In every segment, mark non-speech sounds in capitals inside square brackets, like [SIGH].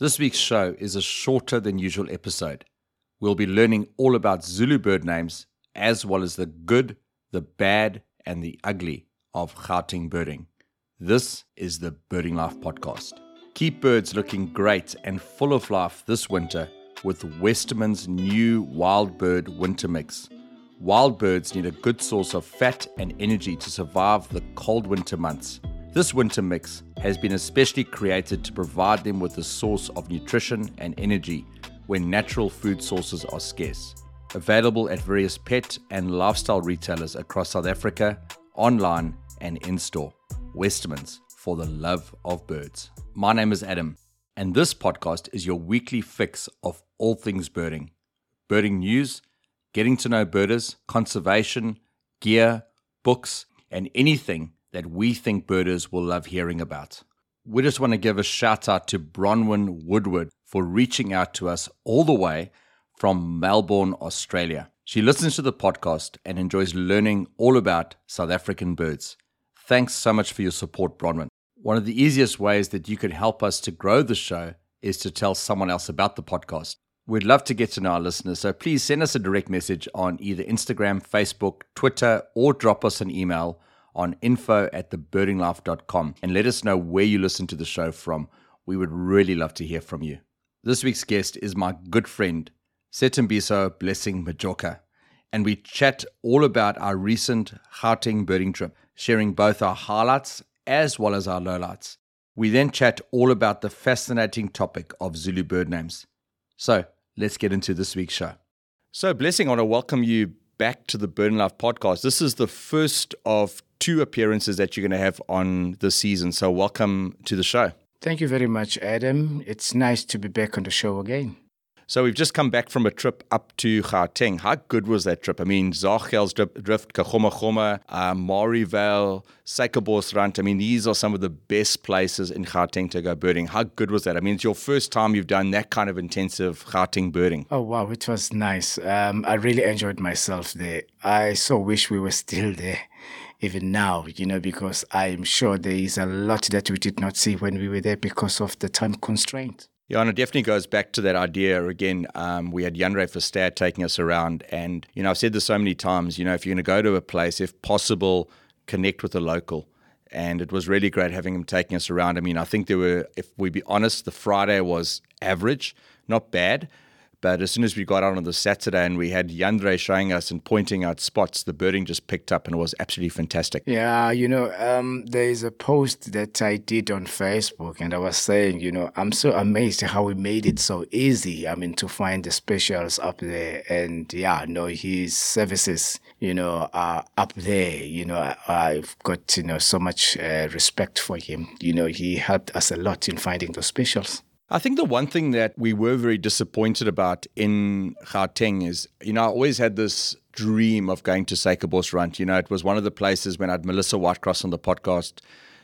This week's show is a shorter than usual episode. We'll be learning all about Zulu bird names, as well as the good, the bad, and the ugly of Gauteng birding. This is the Birding Life Podcast. Keep birds looking great and full of life this winter with Westerman's new Wild Bird Winter Mix. Wild birds need a good source of fat and energy to survive the cold winter months. This winter mix has been especially created to provide them with a source of nutrition and energy when natural food sources are scarce. Available at various pet and lifestyle retailers across South Africa, online and in store. Westermans for the love of birds. My name is Adam, and this podcast is your weekly fix of all things birding birding news, getting to know birders, conservation, gear, books, and anything that we think birders will love hearing about. We just want to give a shout out to Bronwyn Woodward for reaching out to us all the way from Melbourne, Australia. She listens to the podcast and enjoys learning all about South African birds. Thanks so much for your support, Bronwyn. One of the easiest ways that you can help us to grow the show is to tell someone else about the podcast. We'd love to get to know our listeners, so please send us a direct message on either Instagram, Facebook, Twitter, or drop us an email on info at thebirdinglife.com and let us know where you listen to the show from. We would really love to hear from you. This week's guest is my good friend, Sithembiso Blessing Majoka, and we chat all about our recent Gauteng birding trip, sharing both our highlights as well as our lowlights. We then chat all about the fascinating topic of Zulu bird names. So let's get into this week's show. So, Blessing, I want to welcome you back to the Birding Life podcast. This is the first of two appearances that you're going to have on the season. So, welcome to the show. Thank you very much, Adam. It's nice to be back on the show again. So we've just come back from a trip up to Gauteng. How good was that trip? I mean, Drift, Kakhoma Khoma, uh, Marievale, Suikerbosrand. I mean, these are some of the best places in Gauteng to go birding. How good was that? I mean, it's your first time you've done that kind of intensive Gauteng birding. Oh, wow. It was nice. Um, I really enjoyed myself there. I so wish we were still there even now, you know, because I'm sure there is a lot that we did not see when we were there because of the time constraint. Yeah, and it definitely goes back to that idea again. Um, we had Jandre Verster taking us around, and you know, I've said this so many times. You know, if you're going to go to a place, if possible, connect with a local. And it was really great having him taking us around. I mean, I think there were, if we be honest, the Friday was average, not bad, but as soon as we got out on the Saturday and we had Jandre showing us and pointing out spots, the birding just picked up and it was absolutely fantastic. Yeah, you know, um, there is a post that I did on Facebook and I was saying, you know, I'm so amazed how we made it so easy. I mean, to find the specials up there. And yeah, no, his services, you know, are up there. You know, I've got, you know, so much uh, respect for him. You know, he helped us a lot in finding those specials. I think the one thing that we were very disappointed about in Gauteng is, you know, I always had this dream of going to Suikerbosrand. You know, it was one of the places when I had Melissa Whitecross on the podcast.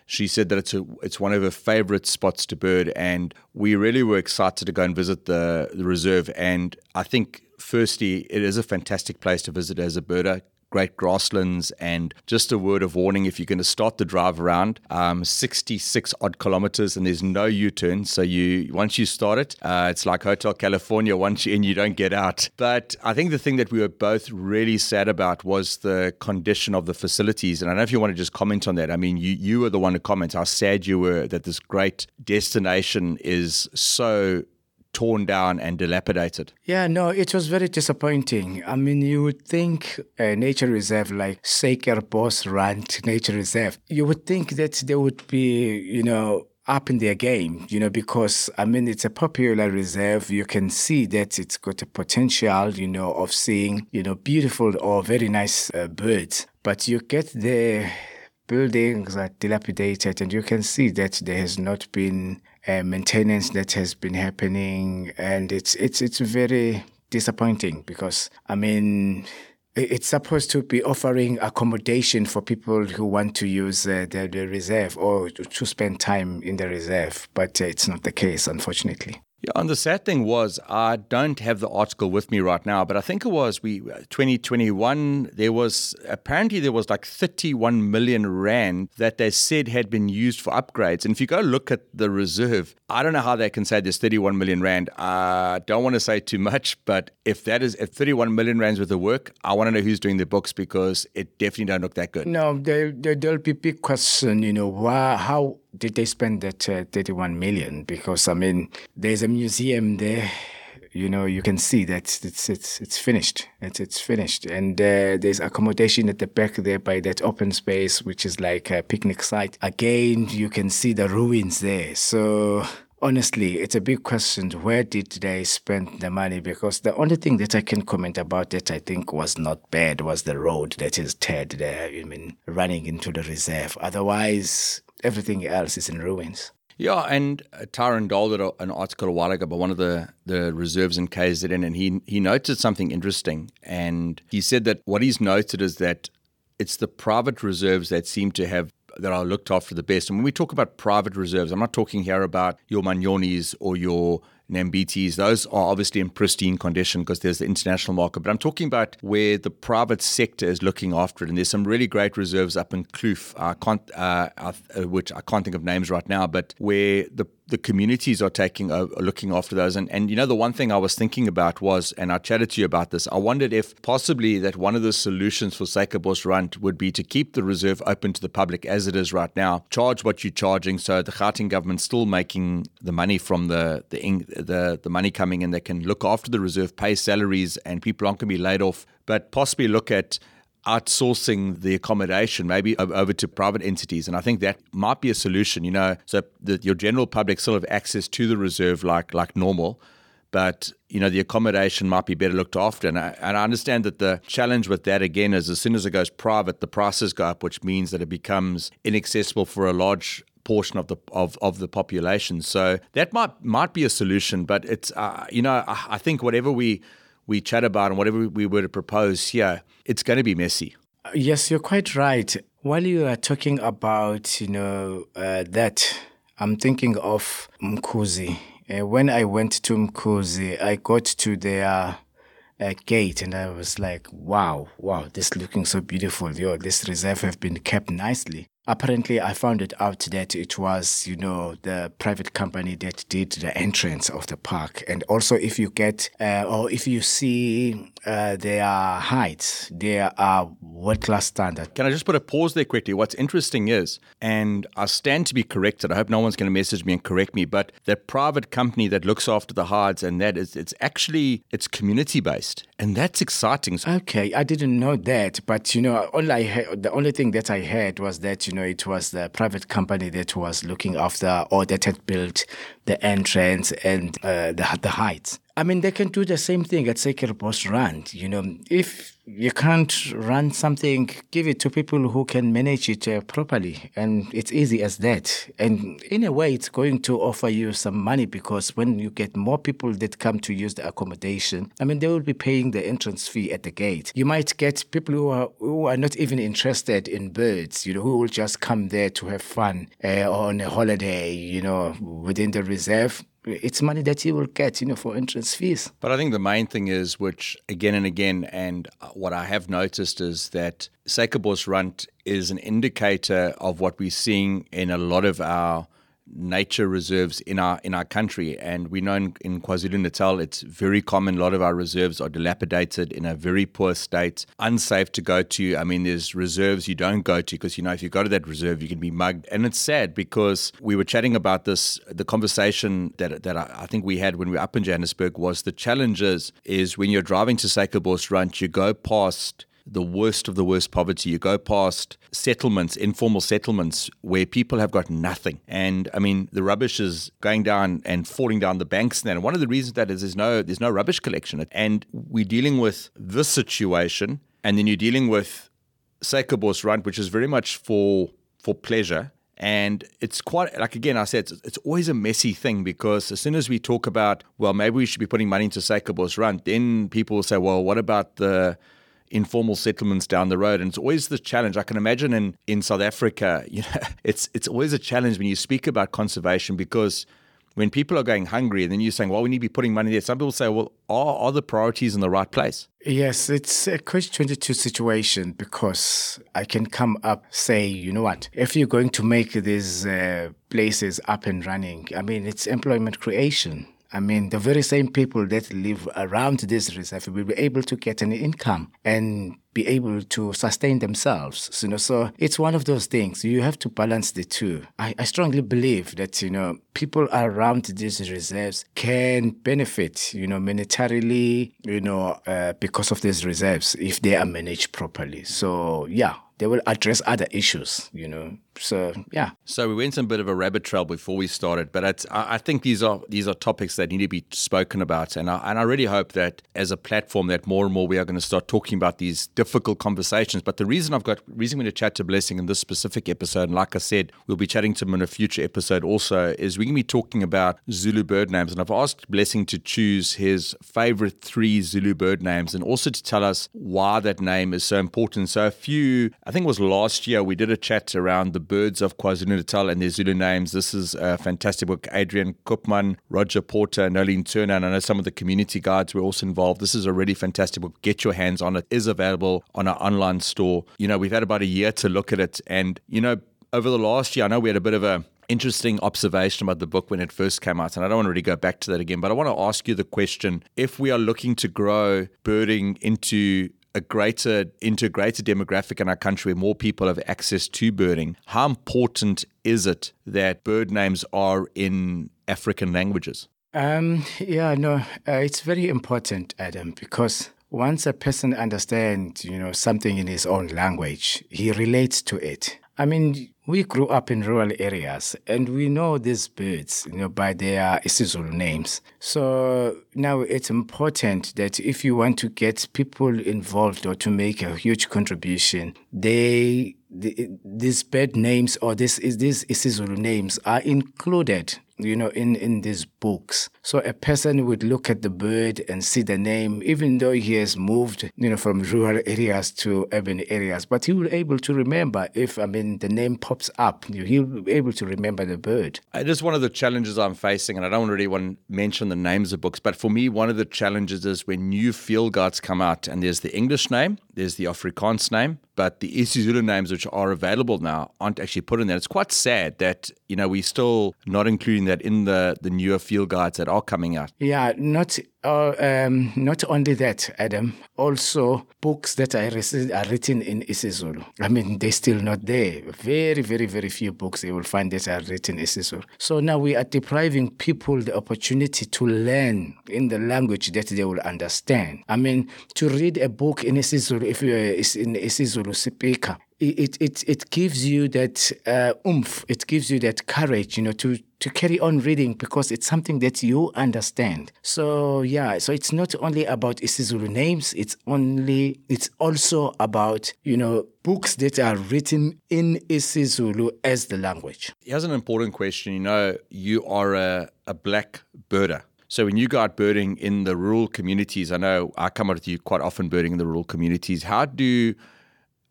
She said that it's a, it's one of her favorite spots to bird, and we really were excited to go and visit the, the reserve. And I think, firstly, it is a fantastic place to visit as a birder great grasslands. And just a word of warning if you're going to start the drive around, um, 66 odd kilometers and there's no U turn. So you once you start it, uh, it's like Hotel California. Once you're in, you don't get out. But I think the thing that we were both really sad about was the condition of the facilities. And I don't know if you want to just comment on that. I mean, you, you were the one to comment how sad you were that this great destination is so torn down and dilapidated. Yeah, no, it was very disappointing. I mean, you would think a nature reserve like Suikerbosrand Nature Reserve, you would think that they would be, you know, up in their game, you know, because I mean, it's a popular reserve. You can see that it's got a potential, you know, of seeing, you know, beautiful or very nice uh, birds. But you get there buildings are dilapidated, and you can see that there has not been uh, maintenance that has been happening, and it's it's it's very disappointing because I mean it's supposed to be offering accommodation for people who want to use uh, the, the reserve or to spend time in the reserve, but uh, it's not the case, unfortunately. Yeah, and the sad thing was I don't have the article with me right now, but I think it was we uh, 2021 there was apparently there was like 31 million rand that they said had been used for upgrades. And if you go look at the reserve, I don't know how they can say there's 31 million rand. I don't want to say too much, but if that is if 31 million rands worth of work, I want to know who's doing the books because it definitely don't look that good. No, there there'll be big question, you know, why how did they spend that uh, 31 million? Because I mean, there's a museum there. You know, you can see that it's it's it's finished. It's it's finished, and uh, there's accommodation at the back there by that open space, which is like a picnic site. Again, you can see the ruins there. So honestly, it's a big question. Where did they spend the money? Because the only thing that I can comment about that I think was not bad was the road that is teared there. I mean, running into the reserve. Otherwise, everything else is in ruins. Yeah, and uh, Tyron Dahl did an article a while ago about one of the, the reserves in KZN, and he he noted something interesting. And he said that what he's noted is that it's the private reserves that seem to have that are looked after the best. And when we talk about private reserves, I'm not talking here about your Manyonis or your Nambitis. Those are obviously in pristine condition because there's the international market. But I'm talking about where the private sector is looking after it. And there's some really great reserves up in Kloof, can't, uh, uh, which I can't think of names right now, but where the the communities are taking are looking after those. And and you know the one thing I was thinking about was, and I chatted to you about this. I wondered if possibly that one of the solutions for Suikerbosrand would be to keep the reserve open to the public as it is right now. Charge what you're charging, so the Gauteng government's still making the money from the the the the money coming in. They can look after the reserve, pay salaries, and people aren't going to be laid off. But possibly look at outsourcing the accommodation maybe over to private entities. And i think that might be a solution you know. So that your general public still have access to the reserve like like normal but you know the accommodation might be better looked after. And I, and I understand that the challenge with that again is as soon as it goes private the prices go up which means that it becomes inaccessible for a large portion of the of, of the population. So that might might be a solution but it's uh, you know I, I think whatever we we chat about and whatever we were to propose here, it's going to be messy. Yes, you're quite right. While you are talking about, you know, uh, that, I'm thinking of Umkhuze. Uh, when I went to Umkhuze, I got to their uh, gate and I was like, wow, wow, this looking so beautiful. Yo, this reserve have been kept nicely. Apparently, I found it out that it was, you know, the private company that did the entrance of the park. And also, if you get, uh, or if you see uh, their heights, they are world class standard. Can I just put a pause there quickly? What's interesting is, and I stand to be corrected. I hope no one's going to message me and correct me, but the private company that looks after the hides and that is, it's actually it's community based, and that's exciting. Okay, I didn't know that, but you know, all I heard, the only thing that I heard was that you know it was the private company that was looking after or that had built the entrance and uh, the the heights. I mean, they can do the same thing at Suikerbosrand. You know, if you can't run something, give it to people who can manage it uh, properly. And it's easy as that. And in a way, it's going to offer you some money because when you get more people that come to use the accommodation, I mean, they will be paying the entrance fee at the gate. You might get people who are, who are not even interested in birds, you know, who will just come there to have fun uh, on a holiday, you know, within the reserve it's money that you will get, you know, for entrance fees. But I think the main thing is, which again and again, and what I have noticed is that Suikerbosrand is an indicator of what we're seeing in a lot of our nature reserves in our in our country. And we know in, in KwaZulu Natal, it's very common. A lot of our reserves are dilapidated in a very poor state, unsafe to go to. I mean, there's reserves you don't go to because you know if you go to that reserve, you can be mugged. And it's sad because we were chatting about this. The conversation that that I, I think we had when we were up in Johannesburg was the challenges is when you're driving to Suikerbosrand, you go past the worst of the worst poverty. You go past settlements, informal settlements, where people have got nothing. And I mean, the rubbish is going down and falling down the banks. And one of the reasons that is there's no there's no rubbish collection. And we're dealing with this situation, and then you're dealing with Suikerbosrand, which is very much for for pleasure. And it's quite like again, I said it's, it's, always a messy thing because as soon as we talk about well, maybe we should be putting money into Suikerbosrand, then people will say, well, what about the informal settlements down the road. And it's always the challenge. I can imagine in, in South Africa, [LAUGHS] you know, it's it's always a challenge when you speak about conservation because when people are going hungry, and then you're saying, well, we need to be putting money there. Some people say, well, are, are the priorities in the right place? Yes, it's a catch 22 situation because I can come up, say, you know what, if you're going to make these uh, places up and running, I mean, it's employment creation. I mean, the very same people that live around this reserve will be able to get an income and be able to sustain themselves. You know, so it's one of those things. You have to balance the two. I, I strongly believe that, you know, people around these reserves can benefit, you know, monetarily, you know, uh, because of these reserves if they are managed properly. So, yeah, they will address other issues, you know. So yeah. So we went a bit of a rabbit trail before we started, but I think these are these are topics that need to be spoken about, and I, and I really hope that as a platform that more and more we are going to start talking about these difficult conversations. But the reason I've got reason we're going to chat to Blessing in this specific episode, and like I said, we'll be chatting to him in a future episode also, is we're going to be talking about Zulu bird names, and I've asked Blessing to choose his favorite three Zulu bird names, and also to tell us why that name is so important. So a few, I think it was last year, we did a chat around the birds of KwaZulu-Natal and their Zulu names. This is a fantastic book. Adrian Koopman, Roger Porter, Noleen Turner, and I know some of the community guides were also involved. This is a really fantastic book. Get your hands on it. it is available on our online store. You know, we've had about a year to look at it. And, you know, over the last year, I know we had a bit of a interesting observation about the book when it first came out, and I don't want to really go back to that again, but I want to ask you the question if we are looking to grow birding into a greater into a greater demographic in our country where more people have access to birding, how important is it that bird names are in African languages? Um, yeah, no, uh, it's very important, Adam, because once a person understands, you know, something in his own language, he relates to it. I mean, we grew up in rural areas and we know these birds, you know, by their isiZulu names. So now it's important that if you want to get people involved or to make a huge contribution, they the, these bird names or this is these isiZulu names are included you know, in, in these books. So a person would look at the bird and see the name, even though he has moved, you know, from rural areas to urban areas, but he will be able to remember if, I mean, the name pops up, he'll be able to remember the bird. It is one of the challenges I'm facing, and I don't really want to mention the names of books, but for me, one of the challenges is when new field guides come out and there's the English name, there's the Afrikaans name, but the isiZulu names which are available now aren't actually put in there. It's quite sad that, you know, we're still not including that in the, the newer field guides that are coming out. Yeah, not uh, um, not only that, Adam, also books that are, are written in isiZulu. I mean, they're still not there. Very, very, very few books you will find that are written in isiZulu. So now we are depriving people the opportunity to learn in the language that they will understand. I mean, to read a book in isiZulu, if you're in isiZulu speaker, it, it, it gives you that uh, oomph, it gives you that courage, you know, to, to carry on reading because it's something that you understand. So yeah, so it's not only about isiZulu names, it's only, it's also about, you know, books that are written in isiZulu as the language. Here's an important question. You know, you are a, a black birder. So when you go out birding in the rural communities, I know I come out with you quite often birding in the rural communities. How do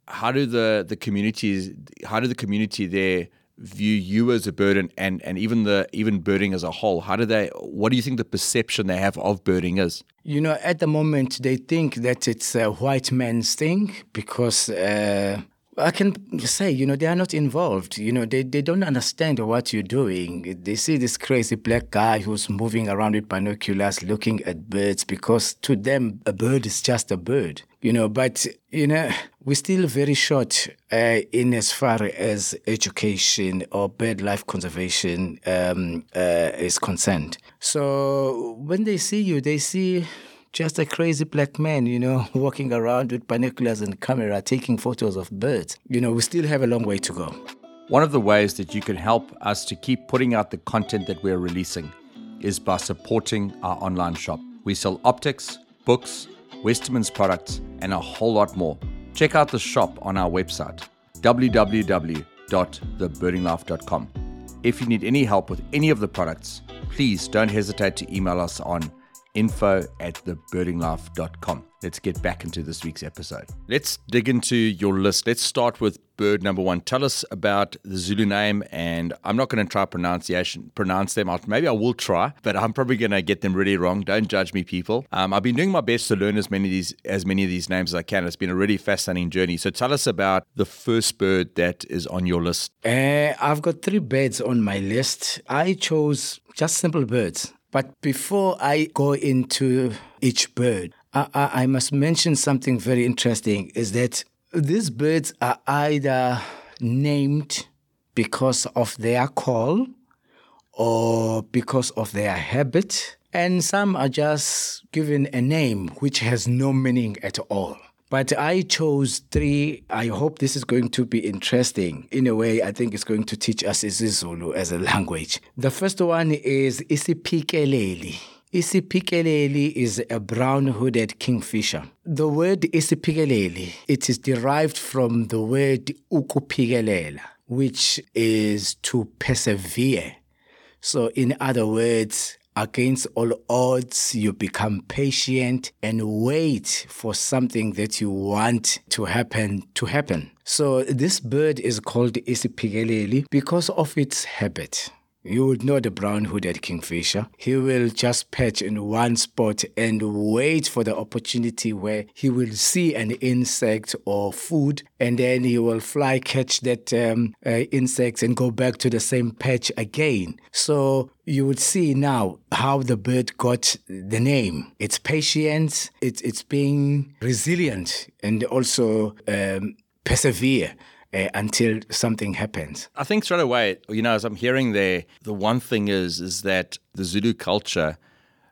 how do the the communities how do the community there view you as a burden and and even the even birding as a whole? How do they what do you think the perception they have of birding is? You know at the moment they think that it's a white man's thing because uh, I can say, you know, they are not involved. You know, they, they don't understand what you're doing. They see this crazy black guy who's moving around with binoculars looking at birds because to them, a bird is just a bird. You know, but, you know, we're still very short uh, in as far as education or bird life conservation um, uh, is concerned. So when they see you, they see just a crazy black man, you know, [LAUGHS] walking around with binoculars and camera taking photos of birds. You know, we still have a long way to go. One of the ways that you can help us to keep putting out the content that we're releasing is by supporting our online shop. We sell optics, books, Westermans products, and a whole lot more. Check out the shop on our website, www.thebirdinglife.com. If you need any help with any of the products, please don't hesitate to email us on info at thebirdinglife.com. Let's get back into this week's episode. Let's dig into your list. Let's start with bird number one. Tell us about the Zulu name, and I'm not going to try pronunciation pronounce them. I'll, maybe I will try, but I'm probably going to get them really wrong. Don't judge me, people. Um, I've been doing my best to learn as many of these as many of these names as I can. It's been a really fascinating journey. So tell us about the first bird that is on your list. Uh, I've got three birds on my list. I chose just simple birds. But before I go into each bird, I, I, I must mention something very interesting is that these birds are either named because of their call or because of their habit, and some are just given a name which has no meaning at all. But I chose three. I hope this is going to be interesting. In a way, I think it's going to teach us isiZulu as a language. The first one is Isipikeleli. Isipikeleli is a brown-hooded kingfisher. The word isipikeleli, it is derived from the word ukupikelela, which is to persevere. So in other words, against all odds, you become patient and wait for something that you want to happen to happen. So this bird is called Isipikeleli because of its habit. You would know the brown hooded kingfisher. He will just perch in one spot and wait for the opportunity where he will see an insect or food, and then he will fly, catch that um, uh, insect, and go back to the same perch again. So you would see now how the bird got the name. It's patience, it's, it's being resilient, and also um, persevere uh, until something happens. I think straight away, you know, as I'm hearing there, the one thing is is that the Zulu culture,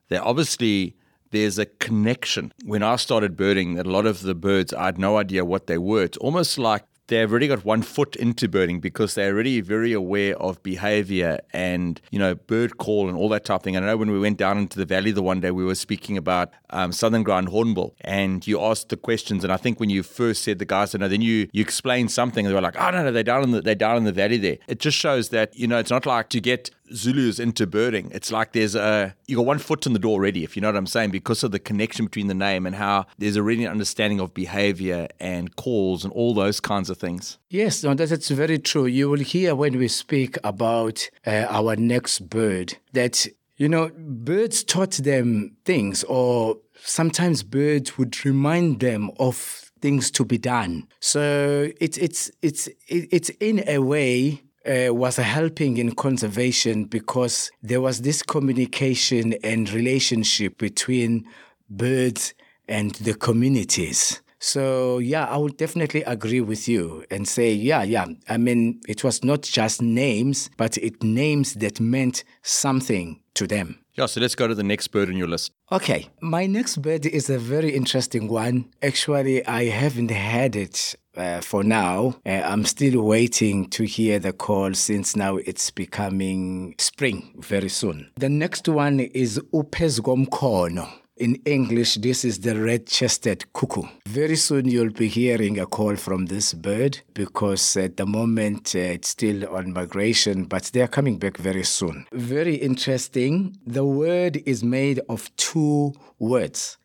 there obviously there's a connection. When I started birding, that a lot of the birds I had no idea what they were. It's almost like they've already got one foot into birding because they're already very aware of behavior and you know bird call and all that type of thing. And I know when we went down into the valley the one day, we were speaking about um, southern ground hornbill, and you asked the questions. And I think when you first said the guys said no, then you you explained something, and they were like, oh no, no, they're down in the they're down in the valley there. It just shows that you know it's not like to get Zulus into birding. It's like there's a you got one foot in the door already, if you know what I'm saying, because of the connection between the name and how there's already an understanding of behavior and calls and all those kinds of things. Yes, no, that's very true. You will hear when we speak about uh, our next bird that you know birds taught them things, or sometimes birds would remind them of things to be done. So it's it's it's it's in a way uh, was helping in conservation because there was this communication and relationship between birds and the communities. So, yeah, I would definitely agree with you and say, yeah, yeah. I mean, it was not just names, but it names that meant something to them. Yeah, so let's go to the next bird on your list. Okay, my next bird is a very interesting one. Actually, I haven't had it uh, for now. Uh, I'm still waiting to hear the call since now it's becoming spring very soon. The next one is Uphezukomkhono. In English, this is the red chested cuckoo. Very soon you'll be hearing a call from this bird because at the moment uh, it's still on migration, but they're coming back very soon. Very interesting. The word is made of two words,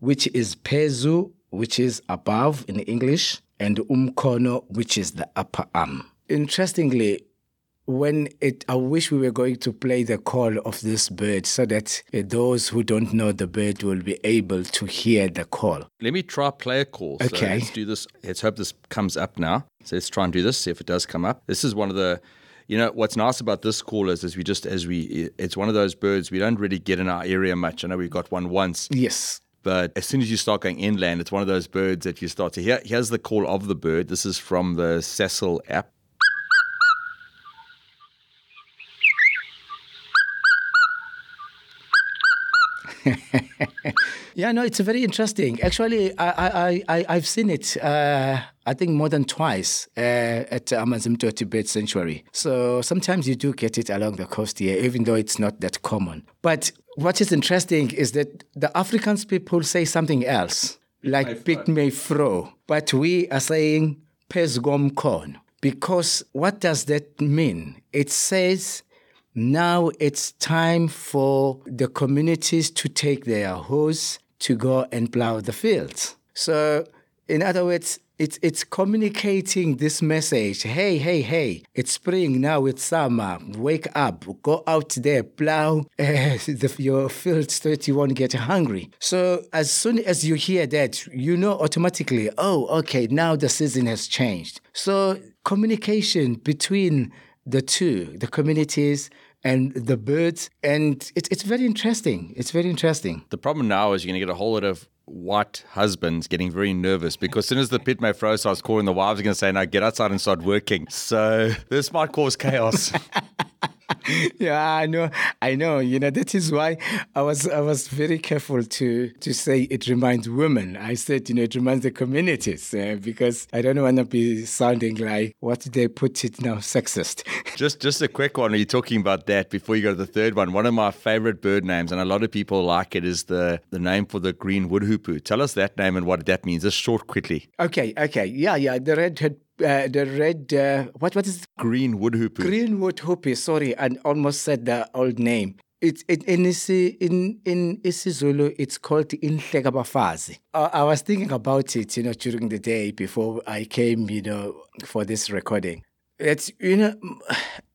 which is pezu, which is above in English, and umkono, which is the upper arm. Interestingly, when it, I wish we were going to play the call of this bird so that uh, those who don't know the bird will be able to hear the call. Let me try play a call. So Okay. let's do this. Let's hope this comes up now. So let's try and do this. See if it does come up. This is one of the. You know what's nice about this call is, is we just as we it's one of those birds we don't really get in our area much. I know we got one once, Yes. but as soon as you start going inland, it's one of those birds that you start to hear. Here's the call of the bird. This is from the Cecil app. [LAUGHS] Yeah, no, it's very interesting. Actually, I, I, I, I've seen it, uh, I think, more than twice uh, at Amanzimtoti Bird Sanctuary. So sometimes you do get it along the coast here, even though it's not that common. But what is interesting is that the Afrikaans people say something else, like Piet-my-vrou, but we are saying Pesgom kon. Because what does that mean? It says now it's time for the communities to take their hoes to go and plow the fields. So, in other words, it's it's communicating this message. Hey, hey, hey! It's spring now. It's summer. Wake up. Go out there. Plow uh, [LAUGHS] the, your fields so you won't get hungry. So as soon as you hear that, you know automatically. Oh, okay. Now the season has changed. So communication between the two, the communities and the birds, and it, it's very interesting. It's very interesting. The problem now is you're going to get a whole lot of white husbands getting very nervous because as soon as the pit may froze, starts calling, the wives are going to say, "Now get outside and start working." So this might cause chaos. [LAUGHS] [LAUGHS] yeah, I know, I know. You know that is why I was I was very careful to to say it reminds women. I said you know it reminds the communities uh, because I don't want to be sounding like what they put it now sexist. [LAUGHS] just just a quick one. Are you talking about that before you go to the third one? One of my favorite bird names, and a lot of people like it, is the the name for the green woodhoopoe. Tell us that name and what that means. Just short, quickly. Okay, okay, yeah, yeah. The red-head uh, the red uh, what what is it? green woodhoopoe. Green woodhoopoe. Sorry, I almost said the old name. It's it, in isi, in in isiZulu. It's called inhlekabafazi. Uh, I was thinking about it, you know, during the day before I came, you know, for this recording. It's you know,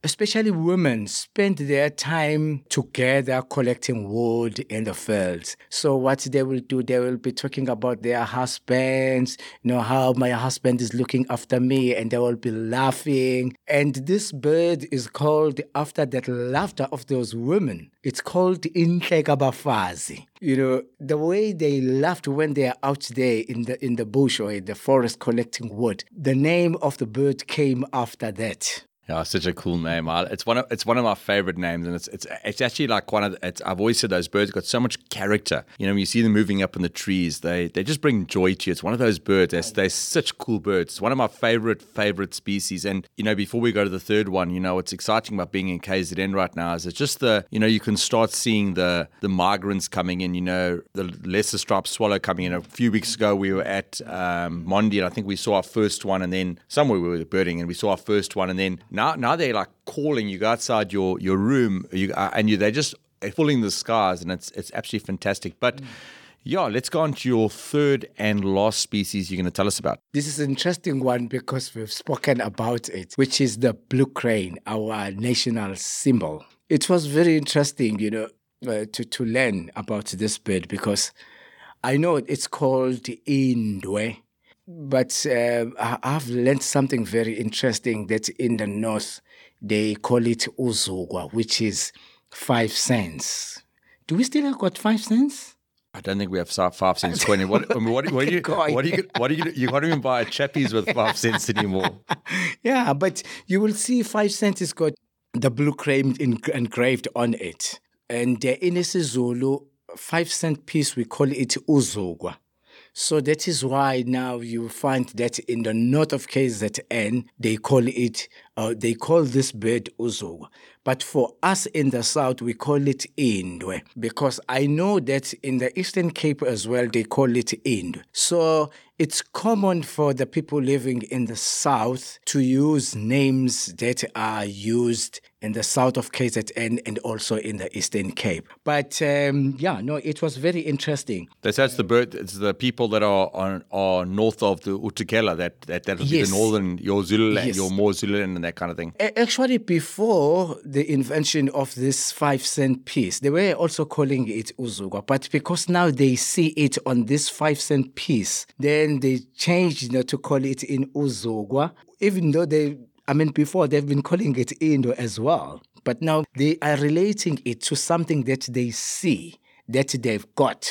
especially women spend their time together collecting wood in the fields. So what they will do, they will be talking about their husbands, you know, how my husband is looking after me, and they will be laughing. And this bird is called after that laughter of those women. It's called Inhlekabafazi. You know, the way they laughed when they are out there in the in the bush or in the forest collecting wood. The name of the bird came after that. Yeah, such a cool name. It's one of it's one of my favorite names, and it's it's it's actually like one of the, I've always said those birds got so much character. You know, when you see them moving up in the trees, they they just bring joy to you. It's one of those birds. They're, they're such cool birds. It's one of my favorite favorite species. And you know, before we go to the third one, you know, what's exciting about being in KZN right now is it's just the you know you can start seeing the the migrants coming in. You know, the lesser striped swallow coming in. A few weeks ago, we were at um, Mondi, and I think we saw our first one, and then somewhere we were birding, and we saw our first one, and then now now they're like calling you go outside your your room you uh, and you they're just filling the skies and it's it's absolutely fantastic but mm. Yeah, let's go on to your third and last species you're going to tell us about. This is an interesting one because we've spoken about it, which is the blue crane, our national symbol. It was very interesting, you know, uh, to, to learn about this bird because I know it's called Indwe, but uh, I've learned something very interesting that in the north they call it uzugwa, which is five cents. Do we still have got five cents? I don't think we have five cents coin. What, I mean, what, what, do you, [LAUGHS] what do you, what do you, you can't even buy a chappies with five cents anymore. [LAUGHS] Yeah, but you will see five cents has got the blue crane engraved on it. And uh, in isiZulu, five cent piece, we call it uzugwa. So that is why now you find that in the north of KZN, they call it, uh, they call this bird uzugwa. But for us in the south, we call it indwe because I know that in the Eastern Cape as well, they call it ind. So it's common for the people living in the south to use names that are used in the south of KZN and also in the Eastern Cape. But um, yeah, no, it was very interesting. That's, that's the bird. It's the people that are on are north of the uThukela. That that that yes. the northern your Zululand, yes. your more Zululand and that kind of thing. Actually, before the invention of this five cent piece, they were also calling it uzugwa. But because now they see it on this five cent piece, then they changed you know, to call it in uzugwa, even though they I mean, before they've been calling it Indo as well, but now they are relating it to something that they see that they've got,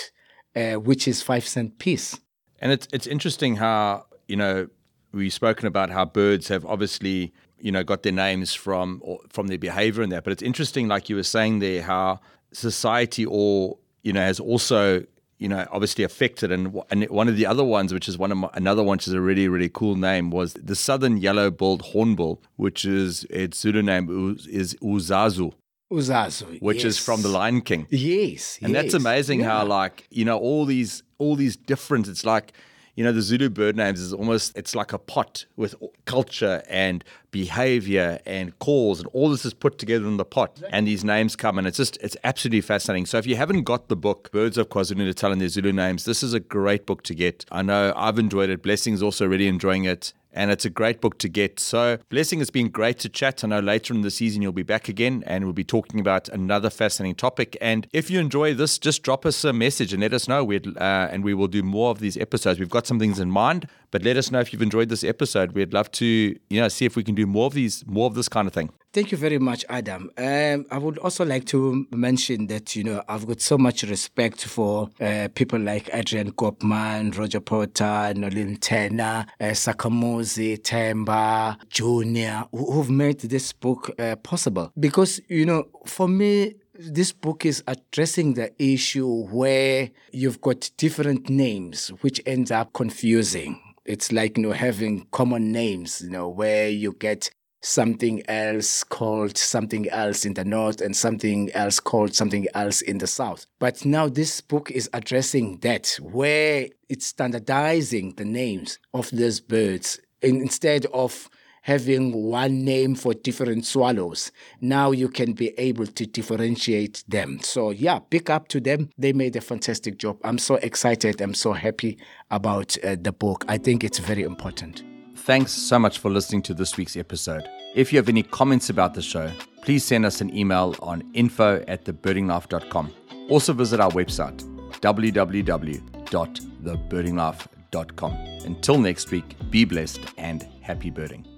uh, which is five cent piece. And it's it's interesting how you know we've spoken about how birds have obviously you know got their names from from their behavior and that, but it's interesting, like you were saying there, how society or you know has also you know, obviously affected. And and one of the other ones, which is one of my, another one, which is a really really cool name, was the southern yellow-billed hornbill, which is its name is Uzazu. Uzazu, which yes. is from the Lion King. Yes, and yes. that's amazing yeah. how like you know all these all these different. It's like you know, the Zulu bird names is almost, it's like a pot with culture and behavior and calls and all this is put together in the pot and these names come and it's just, it's absolutely fascinating. So if you haven't got the book, Birds of KwaZulu-Natal and their Zulu names, this is a great book to get. I know I've enjoyed it. Blessing's also really enjoying it and it's a great book to get. So, Blessing, it's been great to chat. I know later in the season you'll be back again and we'll be talking about another fascinating topic. And if you enjoy this, just drop us a message and let us know. We'd, uh, and we will do more of these episodes. We've got some things in mind, but let us know if you've enjoyed this episode. We'd love to, you know, see if we can do more of these, more of this kind of thing. Thank you very much, Adam. Um, I would also like to mention that, you know, I've got so much respect for uh, people like Adrian Koopman, Roger Porter, Noleen Turner, uh, Sakamuzi, Temba, Junior, who've made this book uh, possible. Because, you know, for me, this book is addressing the issue where you've got different names, which ends up confusing. It's like, you know, having common names, you know, where you get something else called something else in the north and something else called something else in the south. But now this book is addressing that, where it's standardizing the names of these birds instead of having one name for different swallows. Now you can be able to differentiate them. So, yeah, pick up to them. They made a fantastic job. I'm so excited. I'm so happy about uh, the book. I think it's very important. Thanks so much for listening to this week's episode. If you have any comments about the show, please send us an email on info at thebirdinglife.com. Also visit our website, www.thebirdinglife.com. Until next week, be blessed and happy birding.